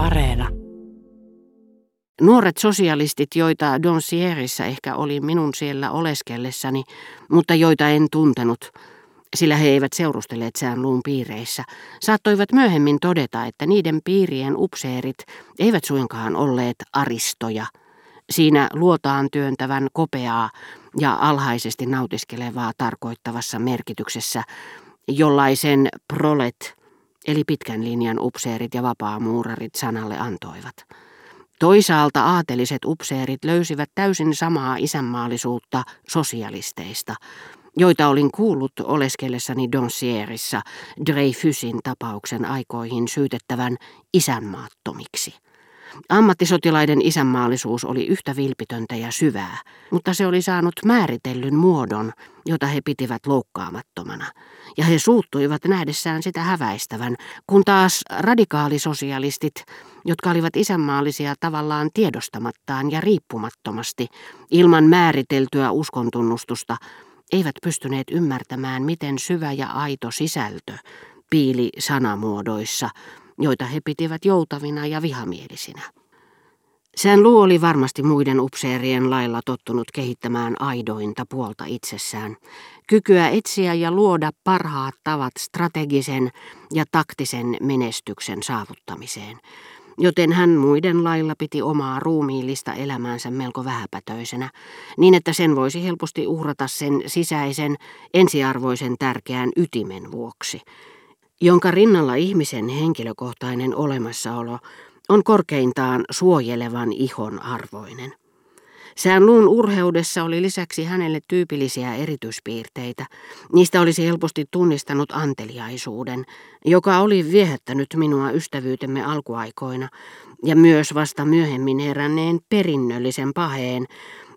Areena. Nuoret sosialistit, joita Doncierissa ehkä oli minun siellä oleskellessani, mutta joita en tuntenut, sillä he eivät seurustelleet säänluun piireissä, saattoivat myöhemmin todeta, että niiden piirien upseerit eivät suinkaan olleet aristoja. Siinä luotaan työntävän kopeaa ja alhaisesti nautiskelevaa tarkoittavassa merkityksessä, jollaisen prolet eli pitkän linjan upseerit ja vapaamuurarit sanalle antoivat. Toisaalta aateliset upseerit löysivät täysin samaa isänmaallisuutta sosialisteista, joita olin kuullut oleskellessani Doncierissa Dreyfusin tapauksen aikoihin syytettävän isänmaattomiksi. Ammattisotilaiden isänmaallisuus oli yhtä vilpitöntä ja syvää, mutta se oli saanut määritellyn muodon, jota he pitivät loukkaamattomana, ja he suuttuivat nähdessään sitä häväistävän, kun taas radikaalisosialistit, jotka olivat isänmaallisia tavallaan tiedostamattaan ja riippumattomasti, ilman määriteltyä uskontunnustusta, eivät pystyneet ymmärtämään, miten syvä ja aito sisältö piili sanamuodoissa, joita he pitivät joutavina ja vihamielisinä. Sään Lu oli varmasti muiden upseerien lailla tottunut kehittämään aidointa puolta itsessään, kykyä etsiä ja luoda parhaat tavat strategisen ja taktisen menestyksen saavuttamiseen, joten hän muiden lailla piti omaa ruumiillista elämäänsä melko vähäpätöisenä, niin että sen voisi helposti uhrata sen sisäisen, ensiarvoisen tärkeän ytimen vuoksi, jonka rinnalla ihmisen henkilökohtainen olemassaolo on korkeintaan suojelevan ihon arvoinen. Sään luun urheudessa oli lisäksi hänelle tyypillisiä erityispiirteitä. Niistä olisi helposti tunnistanut anteliaisuuden, joka oli viehättänyt minua ystävyytemme alkuaikoina, ja myös vasta myöhemmin heränneen perinnöllisen paheen,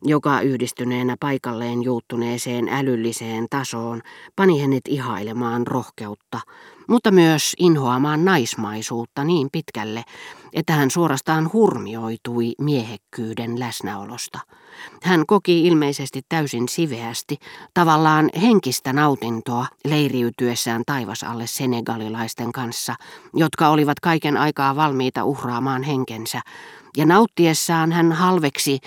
joka yhdistyneenä paikalleen juuttuneeseen älylliseen tasoon pani hänet ihailemaan rohkeutta, mutta myös inhoamaan naismaisuutta niin pitkälle, että hän suorastaan hurmioitui miehekkyyden läsnäolosta. Hän koki ilmeisesti täysin siveästi, tavallaan henkistä nautintoa leiriytyessään taivasalle senegalilaisten kanssa, jotka olivat kaiken aikaa valmiita uhraamaan henkensä, ja nauttiessaan hän halveksi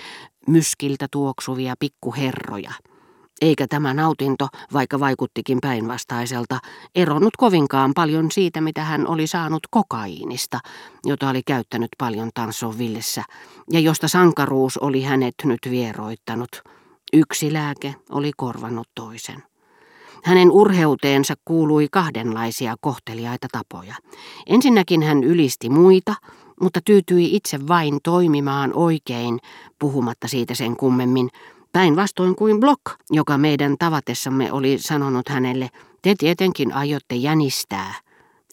myskiltä tuoksuvia pikkuherroja. Eikä tämä nautinto, vaikka vaikuttikin päinvastaiselta, eronnut kovinkaan paljon siitä, mitä hän oli saanut kokaiinista, jota oli käyttänyt paljon Tansonvillessä, ja josta sankaruus oli hänet nyt vieroittanut. Yksi lääke oli korvannut toisen. Hänen urheuteensa kuului kahdenlaisia kohteliaita tapoja. Ensinnäkin hän ylisti muita, mutta tyytyi itse vain toimimaan oikein, puhumatta siitä sen kummemmin, päinvastoin kuin Block, joka meidän tavatessamme oli sanonut hänelle, te tietenkin aiotte jänistää,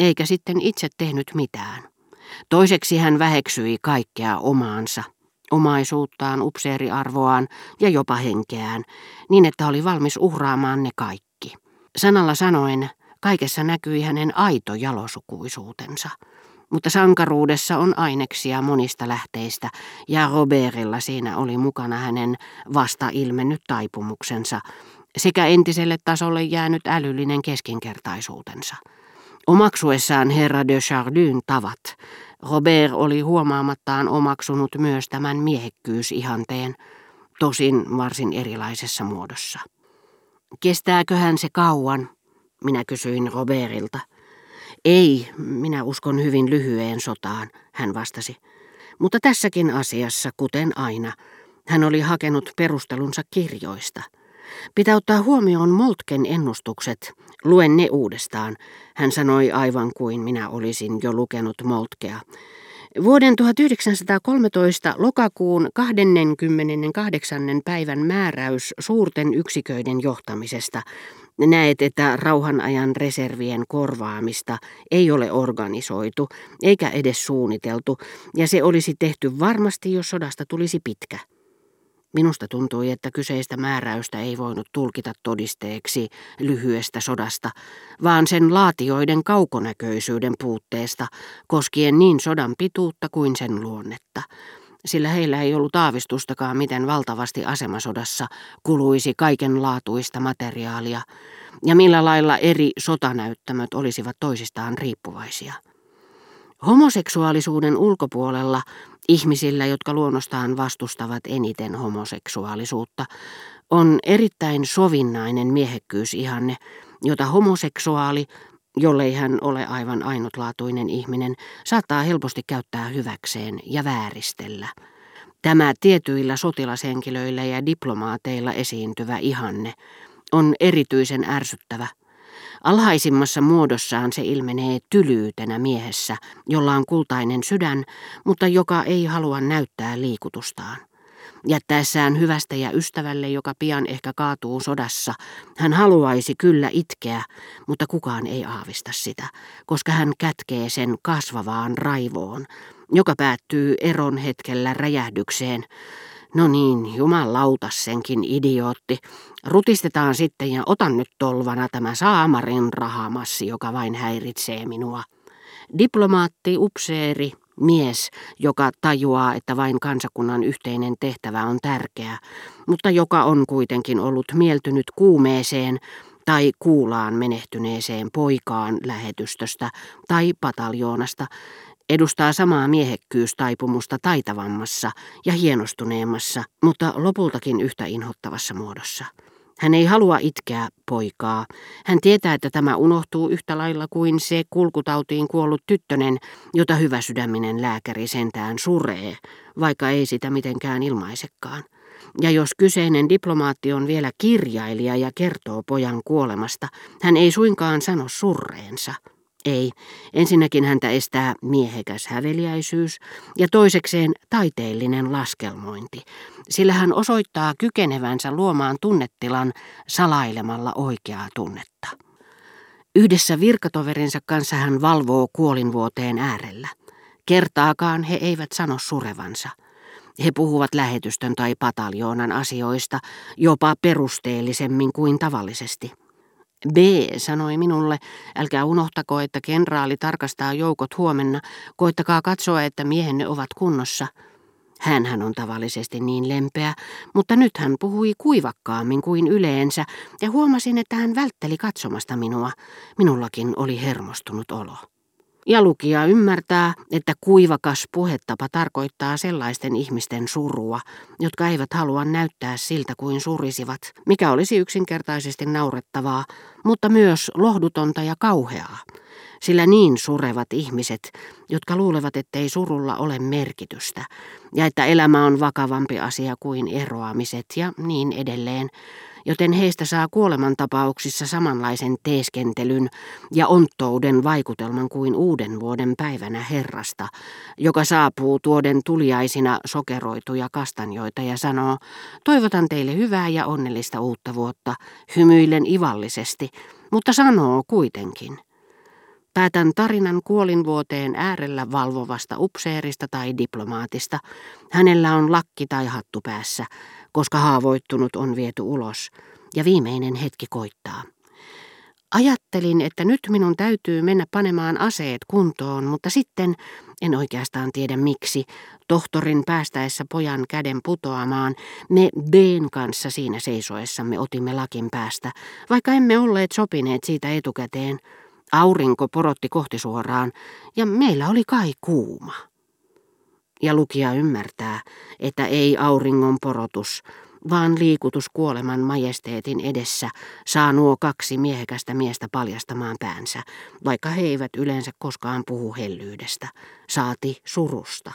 eikä sitten itse tehnyt mitään. Toiseksi hän väheksyi kaikkea omaansa, omaisuuttaan, upseeriarvoaan ja jopa henkeään, niin että oli valmis uhraamaan ne kaikki. Sanalla sanoen, kaikessa näkyi hänen aito jalosukuisuutensa. Mutta sankaruudessa on aineksia monista lähteistä, ja Robertilla siinä oli mukana hänen vasta ilmennyt taipumuksensa, sekä entiselle tasolle jäänyt älyllinen keskinkertaisuutensa. Omaksuessaan herra de Chardyn tavat, Robert oli huomaamattaan omaksunut myös tämän miehekkyysihanteen, tosin varsin erilaisessa muodossa. Kestääköhän se kauan, minä kysyin Robertilta. Ei, minä uskon hyvin lyhyeen sotaan, hän vastasi. Mutta tässäkin asiassa, kuten aina, hän oli hakenut perustelunsa kirjoista. Pitää ottaa huomioon Moltken ennustukset. Luen ne uudestaan, hän sanoi aivan kuin minä olisin jo lukenut Moltkea. Vuoden 1913 lokakuun 28. päivän määräys suurten yksiköiden johtamisesta Näet, että rauhanajan reservien korvaamista ei ole organisoitu eikä edes suunniteltu, ja se olisi tehty varmasti, jos sodasta tulisi pitkä. Minusta tuntui, että kyseistä määräystä ei voinut tulkita todisteeksi lyhyestä sodasta, vaan sen laatioiden kaukonäköisyyden puutteesta, koskien niin sodan pituutta kuin sen luonnetta sillä heillä ei ollut aavistustakaan, miten valtavasti asemasodassa kuluisi kaikenlaatuista materiaalia ja millä lailla eri sotanäyttämöt olisivat toisistaan riippuvaisia. Homoseksuaalisuuden ulkopuolella ihmisillä, jotka luonnostaan vastustavat eniten homoseksuaalisuutta, on erittäin sovinnainen miehekkyysihanne, jota homoseksuaali, jollei hän ole aivan ainutlaatuinen ihminen, saattaa helposti käyttää hyväkseen ja vääristellä. Tämä tietyillä sotilashenkilöillä ja diplomaateilla esiintyvä ihanne on erityisen ärsyttävä. Alhaisimmassa muodossaan se ilmenee tylyytenä miehessä, jolla on kultainen sydän, mutta joka ei halua näyttää liikutustaan. Jättäessään hyvästä ja ystävälle, joka pian ehkä kaatuu sodassa, hän haluaisi kyllä itkeä, mutta kukaan ei aavista sitä, koska hän kätkee sen kasvavaan raivoon, joka päättyy eron hetkellä räjähdykseen. No niin, jumalauta senkin idiootti. Rutistetaan sitten ja otan nyt tolvana tämä saamarin rahamassi, joka vain häiritsee minua. Diplomaatti, upseeri, mies, joka tajuaa, että vain kansakunnan yhteinen tehtävä on tärkeä, mutta joka on kuitenkin ollut mieltynyt kuumeeseen tai kuulaan menehtyneeseen poikaan lähetystöstä tai pataljoonasta, edustaa samaa miehekkyystaipumus,ta taitavammassa ja hienostuneemmassa, mutta lopultakin yhtä inhottavassa muodossa. Hän ei halua itkeä poikaa. Hän tietää, että tämä unohtuu yhtä lailla kuin se kulkutautiin kuollut tyttönen, jota hyväsydäminen lääkäri sentään suree, vaikka ei sitä mitenkään ilmaisekaan. Ja jos kyseinen diplomaatti on vielä kirjailija ja kertoo pojan kuolemasta, hän ei suinkaan sano surreensa. Ei, ensinnäkin häntä estää miehekäs häveliäisyys ja toisekseen taiteellinen laskelmointi, sillä hän osoittaa kykenevänsä luomaan tunnetilan salailemalla oikeaa tunnetta. Yhdessä virkatoverinsa kanssa hän valvoo kuolinvuoteen äärellä. Kertaakaan he eivät sano surevansa. He puhuvat lähetystön tai pataljoonan asioista jopa perusteellisemmin kuin tavallisesti. B sanoi minulle, älkää unohtako, että kenraali tarkastaa joukot huomenna, koittakaa katsoa, että miehenne ovat kunnossa. Hänhän on tavallisesti niin lempeä, mutta nyt hän puhui kuivakkaammin kuin yleensä, ja huomasin, että hän vältteli katsomasta minua. Minullakin oli hermostunut olo. Ja lukija ymmärtää, että kuivakas puhetapa tarkoittaa sellaisten ihmisten surua, jotka eivät halua näyttää siltä kuin surisivat, mikä olisi yksinkertaisesti naurettavaa, mutta myös lohdutonta ja kauheaa. Sillä niin surevat ihmiset, jotka luulevat, ettei surulla ole merkitystä, ja että elämä on vakavampi asia kuin eroamiset ja niin edelleen, joten heistä saa kuolemantapauksissa samanlaisen teeskentelyn ja onttouden vaikutelman kuin uuden vuoden päivänä Herrasta, joka saapuu tuoden tuliaisina sokeroituja kastanjoita ja sanoo, toivotan teille hyvää ja onnellista uutta vuotta, hymyillen ivallisesti, mutta sanoo kuitenkin. Päätän tarinan kuolinvuoteen äärellä valvovasta upseerista tai diplomaatista. Hänellä on lakki tai hattu päässä, koska haavoittunut on viety ulos, ja viimeinen hetki koittaa. Ajattelin, että nyt minun täytyy mennä panemaan aseet kuntoon, mutta sitten, en oikeastaan tiedä miksi, tohtorin päästäessä pojan käden putoamaan, me Bn kanssa siinä seisoessamme otimme lakin päästä, vaikka emme olleet sopineet siitä etukäteen. Aurinko porotti kohti suoraan, ja meillä oli kai kuuma. Ja lukija ymmärtää, että ei auringon porotus, vaan liikutus kuoleman majesteetin edessä saa nuo kaksi miehekästä miestä paljastamaan päänsä, vaikka he eivät yleensä koskaan puhu hellyydestä, saati surusta.